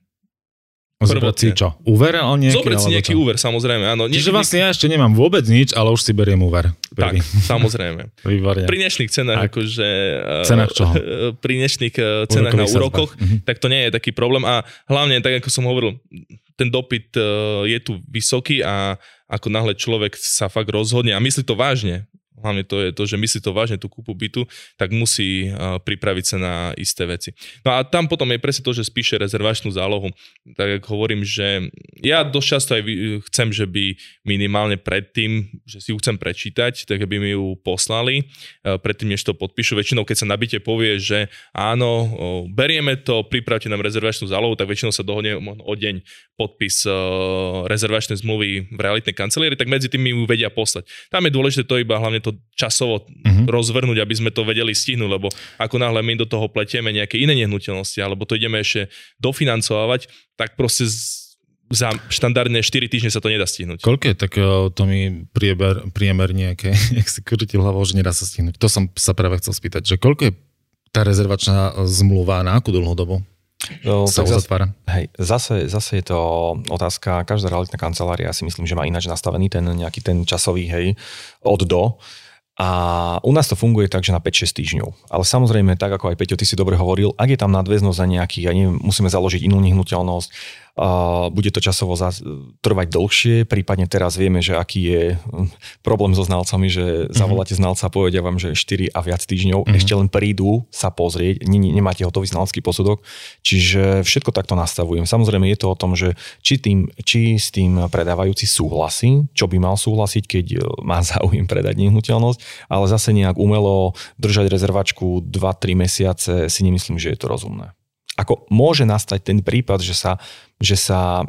Zobrať si čo? Úver? Ale nejaký, Zobrať si nejaký čo? úver, samozrejme, áno. Čiže vlastne ja ešte nemám vôbec nič, ale už si beriem úver. Tak, Prvý. samozrejme. Výborne. Pri dnešných cenách, Tak. akože... eh, Cenách čoho? Pri dnešných eh, cenách na Úrokových úrokoch, sadzbách. Mhm. tak to nie je taký problém a hlavne, tak ako som hovoril, ten dopyt eh, je tu vysoký a ako náhle človek sa fakt rozhodne a myslí to vážne, hlavne to je to, že myslí to vážne tú kúpu bytu, tak musí pripraviť sa na isté veci. No a tam potom je presne to, že spíše rezervačnú zálohu. Tak ako hovorím, že ja dosť často aj chcem, že by minimálne predtým, že si ju chcem prečítať, tak by mi ju poslali, eh, predtým, než to podpíšu. Väčšinou, keď sa nabite povie, že áno, berieme to, pripravte nám rezervačnú zálohu, tak väčšinou sa dohodne o deň podpis eh, rezervačnej zmluvy v realitnej kancelárii, tak medzi tým mi ju vedia poslať. Tam je dôležité to iba hlavne to časovo Mhm. rozvrhnúť, aby sme to vedeli stihnúť, lebo ako náhle my do toho pletieme nejaké iné nehnuteľnosti, alebo to ideme ešte dofinancovať, tak proste z, za štandardne 4 týždne sa to nedá stihnúť. Koľko je tak o, to mi prieber, priemer nejaké, jak si krútil hlavou, že nedá sa stihnúť. To som sa práve chcel spýtať, že koľko je tá rezervačná zmluva na akú dlhú dobu No, sa tak zase, uzatvára? hej, zase, zase je to otázka, každá realitná kancelária si myslím, že má ináč nastavený ten nejaký ten časový, hej, od do. A u nás to funguje tak, že na 5-6 týždňov. Ale samozrejme, tak ako aj Peťo, ty si dobre hovoril, ak je tam nadväznosť za nejaký, ja neviem, musíme založiť inú nehnuteľnosť, a bude to časovo za, trvať dlhšie, prípadne teraz vieme, že aký je hm, problém so znalcami, že zavoláte znalca a povedia vám, že 4 a viac týždňov, Mhm. ešte len prídu sa pozrieť, nie- nemáte hotový znalecký posudok, čiže všetko takto nastavujem. Samozrejme je to o tom, že či, tým, či s tým predávajúci súhlasí, čo by mal súhlasiť, keď e, má záujem predať nehnuteľnosť, ale zase nejak umelo držať rezervačku 2-3 mesiace si nemyslím, že je to rozumné. Ako môže nastať ten prípad, že sa, že sa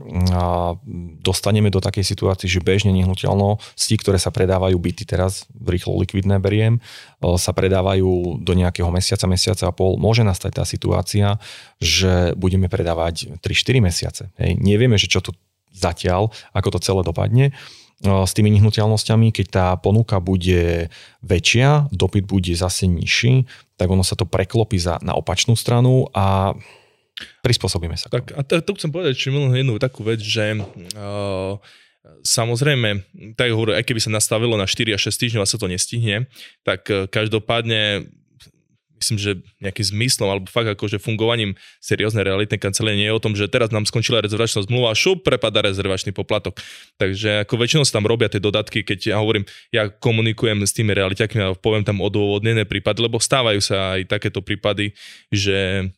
dostaneme do takej situácii, že bežne nehnuteľnosti, ktoré sa predávajú byty teraz, rýchlo likvidné beriem, o, sa predávajú do nejakého mesiaca, mesiaca a pol. Môže nastať tá situácia, že budeme predávať 3-4 mesiace. Hej. Nevieme, že čo tu zatiaľ, ako to celé dopadne s tými nehnuteľnosťami, keď tá ponuka bude väčšia, dopyt bude zase nižší, tak ono sa to preklopí za, na opačnú stranu a prispôsobíme sa. Tak, a to, to chcem povedať ešte minulú jednu takú vec, že uh, samozrejme, tak hovorím, aj keby sa nastavilo na 4 až 6 týždňov a sa to nestihne, tak uh, každopádne myslím, že nejakým zmyslom alebo fakt akože fungovaním serióznej realitnej kancelárie nie je o tom, že teraz nám skončila rezervačná zmluva a šup, prepada rezervačný poplatok. Takže ako väčšinou sa tam robia tie dodatky, keď ja hovorím, ja komunikujem s tými realiťakmi a poviem tam odôvodnené prípady, lebo stávajú sa aj takéto prípady, že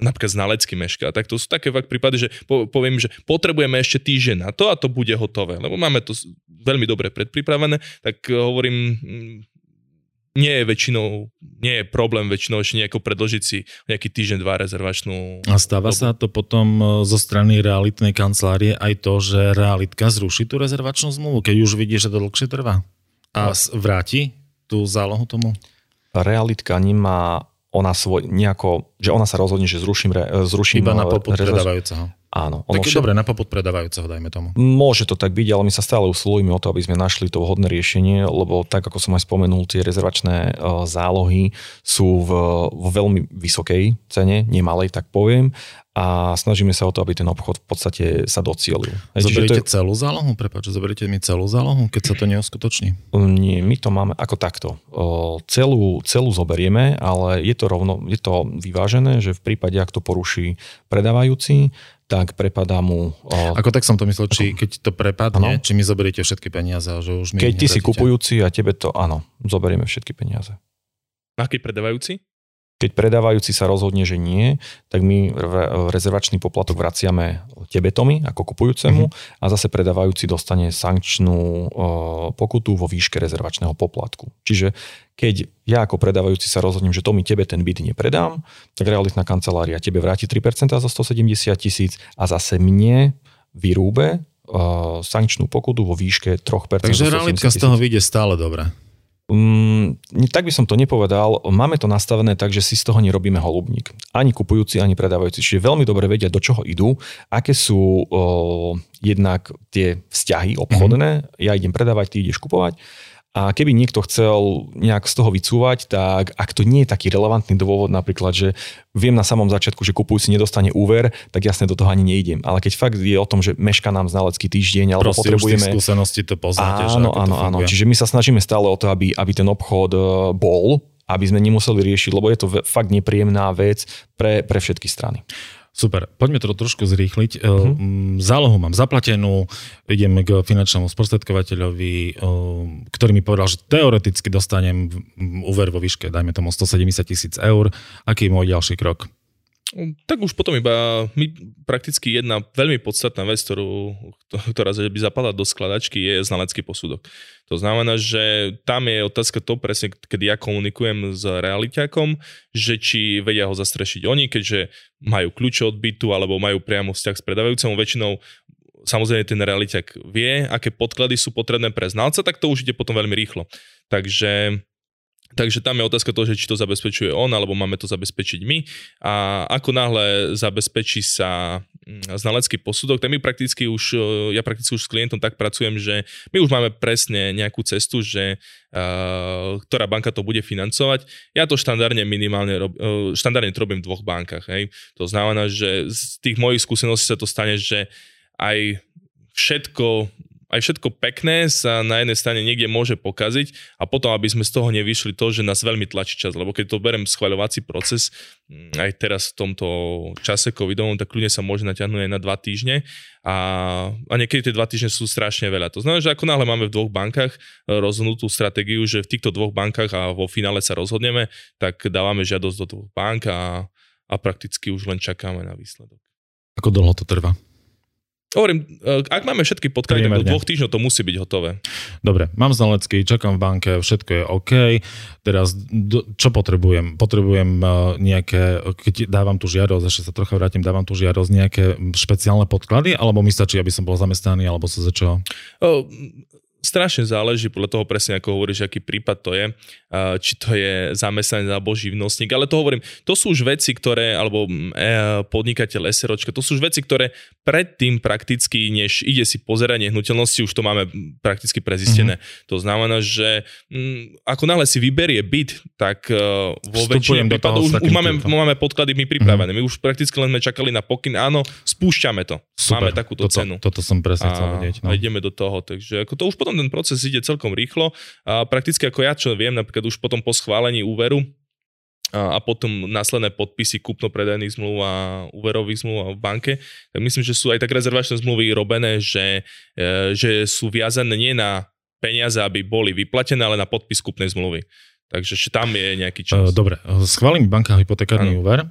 napríklad znalecký meška. Tak to sú také fakt prípady, že po, poviem, že potrebujeme ešte týždeň na to a to bude hotové, lebo máme to veľmi dobre predpripravené, tak hovorím, nie je väčšinou, nie je problém väčšinou ešte nejako predložiť si nejaký týždeň, dva rezervačnú A stáva dobu. sa to potom e, zo strany realitnej kancelárie aj to, že realitka zruší tú rezervačnú zmluvu, keď už vidí, že to dlhšie trvá. A s- vráti tú zálohu tomu? Realitka nemá ona svoj, nejako, že ona sa rozhodne, že zruším, re, zruším Iba na eh, poput predávajúceho. Áno. Ono Tak všet- dobre, na poput predávajúceho, dajme tomu. Môže to tak byť, ale my sa stále usilujeme o to, aby sme našli to vhodné riešenie, lebo tak, ako som aj spomenul, tie rezervačné eh, zálohy sú v, v veľmi vysokej cene, nemalej, tak poviem, a snažíme sa o to, aby ten obchod v podstate sa docielil. Zoberiete je- celú zálohu? Prepáč, zoberiete mi celú zálohu, keď sa to neuskutoční? Nie, my to máme ako takto. O, celú, celú zoberieme, ale je to rovno, je to vyvážené, že v prípade, ak to poruší predávajúci, tak prepadá mu... O, Ako tak som to myslel, či keď to prepadne, Áno. či mi zoberiete všetky peniaze, že už mi keď ty si kupujúci a tebe to, áno, zoberieme všetky peniaze. Aký predávajúci? Keď predávajúci sa rozhodne, že nie, tak my re- rezervačný poplatok vraciame tebe, Tomi, ako kupujúcemu a zase predávajúci dostane sankčnú pokutu vo výške rezervačného poplatku. Čiže keď ja ako predávajúci sa rozhodnem, že Tomi, tebe ten byt nepredám, tak realitná kancelária tebe vráti 3% zo 170 tisíc a zase mne vyrúbe sankčnú pokutu vo výške 3% Takže zo 170 realitka z toho vyjde stále dobre. Nie- tak by som to nepovedal. Máme to nastavené tak, že si z toho nerobíme holubník. Ani kupujúci, ani predávajúci. Čiže veľmi dobre vedia, do čoho idú, aké sú o, jednak tie vzťahy obchodné. Ja idem predávať, ty ideš kupovať. A keby niekto chcel nejak z toho vycúvať, tak ak to nie je taký relevantný dôvod, napríklad, že viem na samom začiatku, že kupujúci nedostane úver, tak jasne do toho ani nejdem. Ale keď fakt je o tom, že meška nám znalecký týždeň, alebo Proste potrebujeme... Už skúsenosti to poznáte. Áno, že áno, áno. Čiže my sa snažíme stále o to, aby, aby ten obchod e, bol, aby sme nemuseli riešiť, lebo je to fakt nepríjemná vec pre, pre všetky strany. Super, poďme to trošku zrýchliť. Uh-huh. Zálohu mám zaplatenú, idem k finančnému sprostredkovateľovi, ktorý mi povedal, že teoreticky dostanem úver vo výške, dajme tomu 170 tisíc eur. Aký je môj ďalší krok? Tak už potom iba my, prakticky jedna veľmi podstatná vec, ktorú, ktorá by zapadla do skladačky, je znalecký posudok. To znamená, že tam je otázka to presne, kedy ja komunikujem s realiťakom, že či vedia ho zastrešiť oni, keďže majú kľúče od bytu alebo majú priamo vzťah s predávajúcim. Väčšinou samozrejme ten realiťak vie, aké podklady sú potrebné pre znalca, tak to už ide potom veľmi rýchlo. Takže Takže tam je otázka toho, že či to zabezpečuje on, alebo máme to zabezpečiť my. A ako náhle zabezpečí sa mm, znalecký posudok, tak my prakticky už, e, ja prakticky už s klientom tak pracujem, že my už máme presne nejakú cestu, že uh, ktorá banka to bude financovať. Ja to štandardne minimálne rob, uh, štandardne to robím v dvoch bankách. Hej. To znamená, že z tých mojich skúseností sa to stane, že aj všetko aj všetko pekné sa na jednej strane niekde môže pokaziť a potom, aby sme z toho nevyšli to, že nás veľmi tlačí čas, lebo keď to berem schvaľovací proces, mm, aj teraz v tomto čase covidovom, tak kľudne sa môže natiahnuť aj na dva týždne a, a niekedy tie dva týždne sú strašne veľa. To znamená, že ako náhle máme v dvoch bankách e, rozhodnutú stratégiu, že v týchto dvoch bankách a vo finále sa rozhodneme, tak dávame žiadosť do dvoch bank a, a prakticky už len čakáme na výsledok. Ako dlho to trvá? Hovorím, e, ak máme všetky podklady, tak do dvoch týždňov to musí byť hotové. Dobre, mám znalecký, čakám v banke, všetko je OK. Teraz, čo potrebujem? Potrebujem e, nejaké, keď dávam tu žiadosť, ešte sa trocha vrátim, dávam tu žiadosť, nejaké špeciálne podklady, alebo mi stačí, aby som bol zamestnaný, alebo sa začal? Strašne záleží podľa toho presne, ako hovoríš, aký prípad to je, či to je zamestnanec alebo živnostník, ale to hovorím, to sú už veci, ktoré, alebo e, podnikateľ, SROčka, to sú už veci, ktoré predtým prakticky, než ide si pozerať nehnuteľnosti, už to máme prakticky prezistené. Mm-hmm. To znamená, že m, ako náhle si vyberie byt, tak uh, vo väčšine prípadov už, už máme, máme podklady my pripravené. Mm-hmm. My už prakticky len sme čakali na pokyn, áno, spúšťame to. Super, máme takúto toto, cenu. Toto som presne chcel vedieť. No. A ideme do toho, takže ako to už potom ten proces ide celkom rýchlo. A prakticky ako ja, čo viem, napríklad už potom po schválení úveru, a potom následné podpisy kúpno-predajných zmluv a úverových zmluv v banke, tak myslím, že sú aj tak rezervačné zmluvy robené, že, e, že sú viazané nie na peniaze, aby boli vyplatené, ale na podpis kúpnej zmluvy. Takže tam je nejaký čas. Dobre, schválim banka hypotekárny úver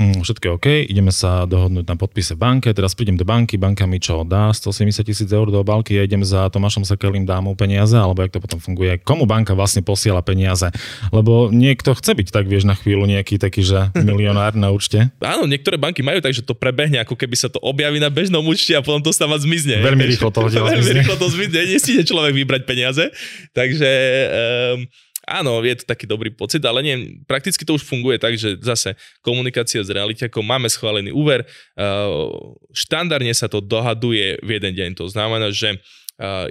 všetko je OK, ideme sa dohodnúť na podpise banke, teraz prídem do banky, banka mi čo dá, 170 tisíc eur do balky, ja idem za Tomášom Sekelým, dám mu peniaze, alebo jak to potom funguje, komu banka vlastne posiela peniaze, lebo niekto chce byť tak, vieš, na chvíľu nejaký taký, že milionár na účte. Áno, niektoré banky majú tak, že to prebehne, ako keby sa to objaví na bežnom účte a potom to sa vám zmizne. Veľmi rýchlo to Veľmi rýchlo to zmizne, nestíde človek vybrať peniaze, takže um, áno, je to taký dobrý pocit, ale nie, prakticky to už funguje tak, že zase komunikácia s realitiakom, máme schválený úver, štandardne sa to dohaduje v jeden deň. To znamená, že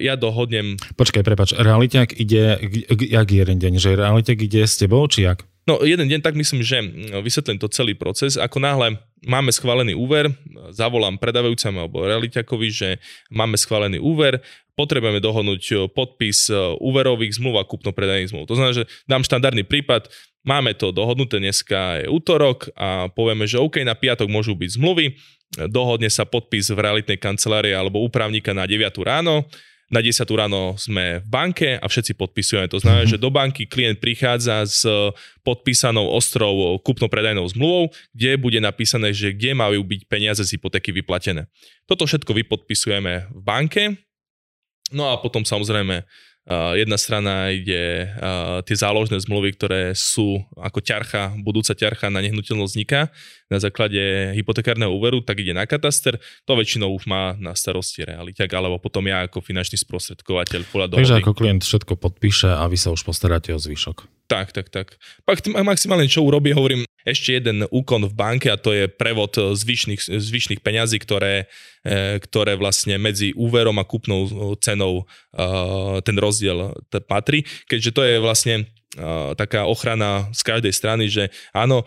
ja dohodnem... Počkaj, prepač, realiťak ide, jak jeden deň, že realiťak ide s tebou, či jak? No jeden deň tak myslím, že vysvetlím to celý proces. Ako náhle máme schválený úver, zavolám predávajúcemu alebo realiťakovi, že máme schválený úver, potrebujeme dohodnúť e, podpis e, úverových zmluv a kúpno-predajných zmluv. To znamená, že dám štandardný prípad, máme to dohodnuté, dneska je útorok a povieme, že OK, na piatok môžu byť zmluvy, dohodne sa podpis v realitnej kancelárii alebo úpravníka na 9 ráno, na 10 ráno sme v banke a všetci podpisujeme. To znamená, mm-hmm. že do banky klient prichádza s podpísanou ostrou kúpno-predajnou zmluvou, kde bude napísané, že kde majú byť peniaze z hypotéky vyplatené. Toto všetko vypodpisujeme v banke, No a potom samozrejme jedna strana ide uh, tie záložné zmluvy, ktoré sú ako ťarcha, budúca ťarcha na nehnuteľnosť vzniká na základe hypotekárneho úveru, tak ide na kataster. To väčšinou už má na starosti realiťak, alebo potom ja ako finančný sprostredkovateľ podľa dohody. Takže ako klient všetko podpíše a vy sa už postaráte o zvyšok. Tak, tak, tak. Pak maximálne čo urobí, hovorím, ešte jeden úkon v banke a to je prevod zvyšných, zvyšných peňazí, ktoré, e, ktoré vlastne medzi úverom a kúpnou cenou ten rozdiel patrí. Keďže to je vlastne taká ochrana z každej strany, že áno,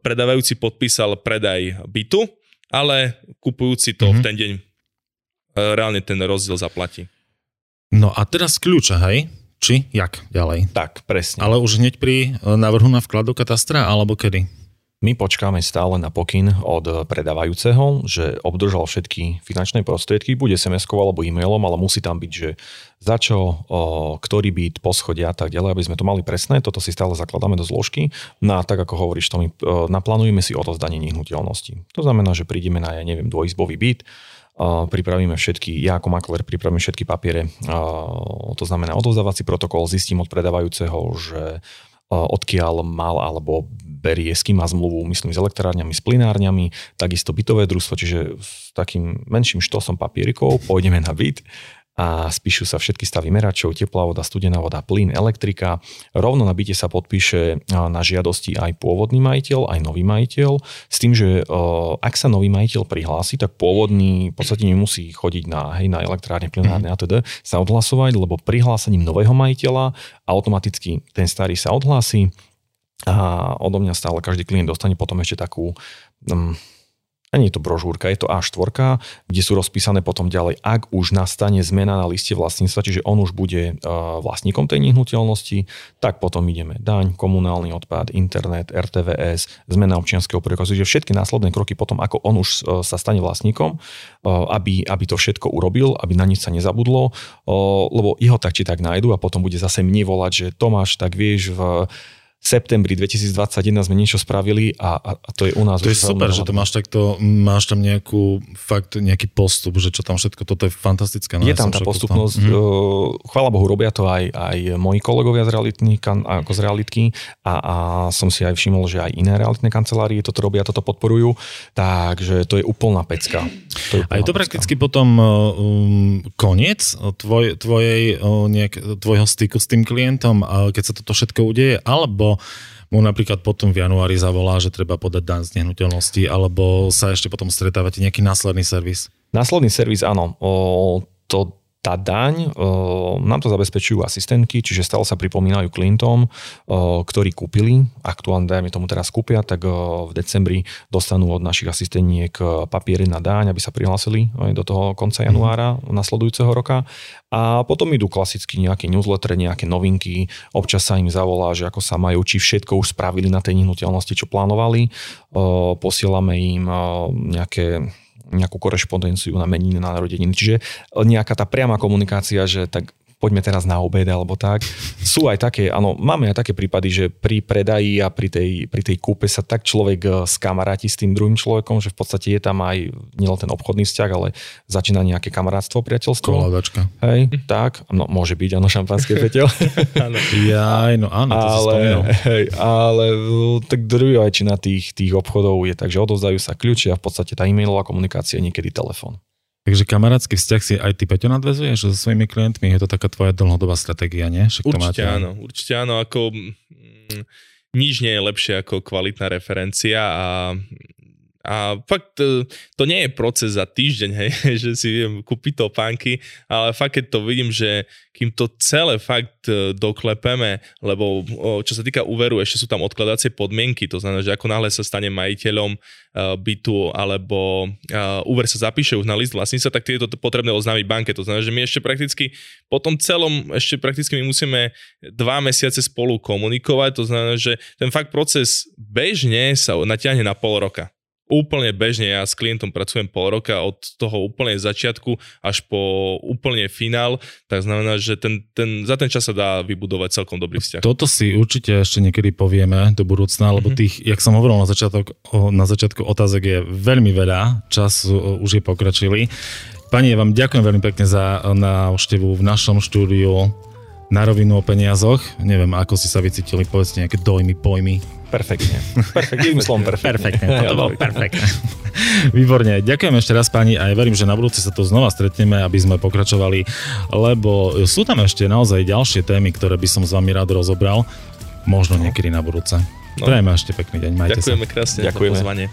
predávajúci podpísal predaj bytu, ale kupujúci to mm-hmm. v ten deň reálne ten rozdiel zaplatí. No a teraz kľúče, hej? Či jak ďalej? Tak, presne. Ale už hneď pri e, návrhu na vklad do katastra, alebo kedy? My počkáme stále na pokyn od predávajúceho, že obdržal všetky finančné prostriedky, bude SMS-kou alebo e-mailom, ale musí tam byť, že za čo, o, ktorý byt, poschodia a tak ďalej, aby sme to mali presné. Toto si stále zakladáme do zložky. No a tak ako hovoríš, to my o, naplánujeme si odozdanie nehnuteľnosti. To znamená, že prídeme na, ja neviem, dvojizbový byt, pripravíme všetky, ja ako makler pripravím všetky papiere, to znamená odovzdávací protokol, zistím od predávajúceho, že odkiaľ mal alebo berie, s kým má zmluvu, myslím s elektrárňami, s plinárňami, takisto bytové družstvo, čiže s takým menším štosom papierikov pôjdeme na byt, a spíšu sa všetky stavy meračov, teplá voda, studená voda, plyn, elektrika. Rovno na byte sa podpíše na žiadosti aj pôvodný majiteľ, aj nový majiteľ, s tým, že ak sa nový majiteľ prihlási, tak pôvodný v podstate nemusí chodiť na, hej, na elektrárne, plynárne a teda sa odhlasovať, lebo prihlásením nového majiteľa automaticky ten starý sa odhlási a odo mňa stále každý klient dostane potom ešte takú um, nie je to brožúrka, je to A4, kde sú rozpísané potom ďalej, ak už nastane zmena na liste vlastníctva, čiže on už bude vlastníkom tej nehnuteľnosti, tak potom ideme. Daň, komunálny odpad, internet, RTVS, zmena občianského preukazu, čiže všetky následné kroky potom, ako on už sa stane vlastníkom, aby, aby to všetko urobil, aby na nič sa nezabudlo, lebo jeho tak či tak nájdu a potom bude zase mne volať, že Tomáš, tak vieš, v septembri 2021 sme niečo spravili a, a, a to je u nás. To je super, že to máš takto, máš tam nejakú, fakt nejaký postup, že čo tam všetko, toto je fantastické. No, je tam tá postupnosť, tam. Mm-hmm. chvála Bohu, robia to aj, aj moji kolegovia z realitní, ako z realitky a, a som si aj všimol, že aj iné realitné kancelárie toto robia, toto podporujú, takže to je úplná pecka. To je úplná a je to pecka. prakticky potom um, koniec tvoj, tvojej, nejak, tvojho styku s tým klientom, keď sa toto všetko udeje, alebo mu napríklad potom v januári zavolá, že treba podať dan z nehnuteľnosti, alebo sa ešte potom stretávate nejaký následný servis? Následný servis, áno. O, to tá daň, nám to zabezpečujú asistentky, čiže stále sa pripomínajú klientom, ktorí kúpili, aktuálne dajme tomu teraz kúpia, tak v decembri dostanú od našich asistentiek papiere na daň, aby sa prihlásili do toho konca mhm. januára mm. nasledujúceho roka. A potom idú klasicky nejaké newsletter, nejaké novinky, občas sa im zavolá, že ako sa majú, či všetko už spravili na tej nehnuteľnosti, čo plánovali. Posielame im nejaké nejakú korešpondenciu na meniny, na narodeniny. Čiže nejaká tá priama komunikácia, že tak poďme teraz na obed alebo tak. Sú aj také, áno, máme aj také prípady, že pri predaji a pri tej, pri tej kúpe sa tak človek eh, skamaráti s tým druhým človekom, že v podstate je tam aj nielen ten obchodný vzťah, ale začína nejaké kamarátstvo, priateľstvo. Koladačka. Hej, tak, no môže byť, áno, šampanské petel. ja, no áno, to ale, hej, ale tak druhá väčšina tých, tých obchodov je tak, že odovzdajú sa kľúče a v podstate tá e-mailová komunikácia je niekedy telefón. Takže kamarátsky vzťah si aj ty, Peťo, nadvezuješ so svojimi klientmi? Je to taká tvoja dlhodobá stratégia, nie? Však určite máte... áno, určite áno. Ako, mm, nič nie je lepšie ako kvalitná referencia a a fakt e, to nie je proces za týždeň, hej, že si viem kúpiť topánky, ale fakt keď to vidím, že kým to celé fakt e, doklepeme, lebo čo sa týka úveru, ešte sú tam odkladacie podmienky, to znamená, že ako náhle sa stane majiteľom e, bytu alebo úver sa zapíše už na list vlastníca, tak je to potrebné oznámiť banke. To znamená, že my ešte prakticky po tom celom, ešte prakticky my musíme dva mesiace spolu komunikovať, to znamená, že ten fakt proces bežne sa natiahne na pol roka úplne bežne, ja s klientom pracujem pol roka od toho úplne začiatku až po úplne finál, tak znamená, že ten, ten, za ten čas sa dá vybudovať celkom dobrý vzťah. Toto si určite ešte niekedy povieme do budúcna, lebo mm-hmm. tých, jak som hovoril na, začiatok, na začiatku otázek je veľmi veľa, čas už je pokračili. Pani, ja vám ďakujem veľmi pekne za návštevu v našom štúdiu na rovinu o peniazoch. Neviem, ako si sa vycítili, povedzte nejaké dojmy, pojmy. Perfektne. Perfektne. slovom perfektne. Perfektne. To bolo perfektne. Výborne. Ďakujem ešte raz pani a ja verím, že na budúce sa tu znova stretneme, aby sme pokračovali, lebo sú tam ešte naozaj ďalšie témy, ktoré by som s vami rád rozobral. Možno niekedy na budúce. No. Prajeme ešte pekný deň, majte Ďakujeme sa. krásne Ďakujeme. za pozvanie.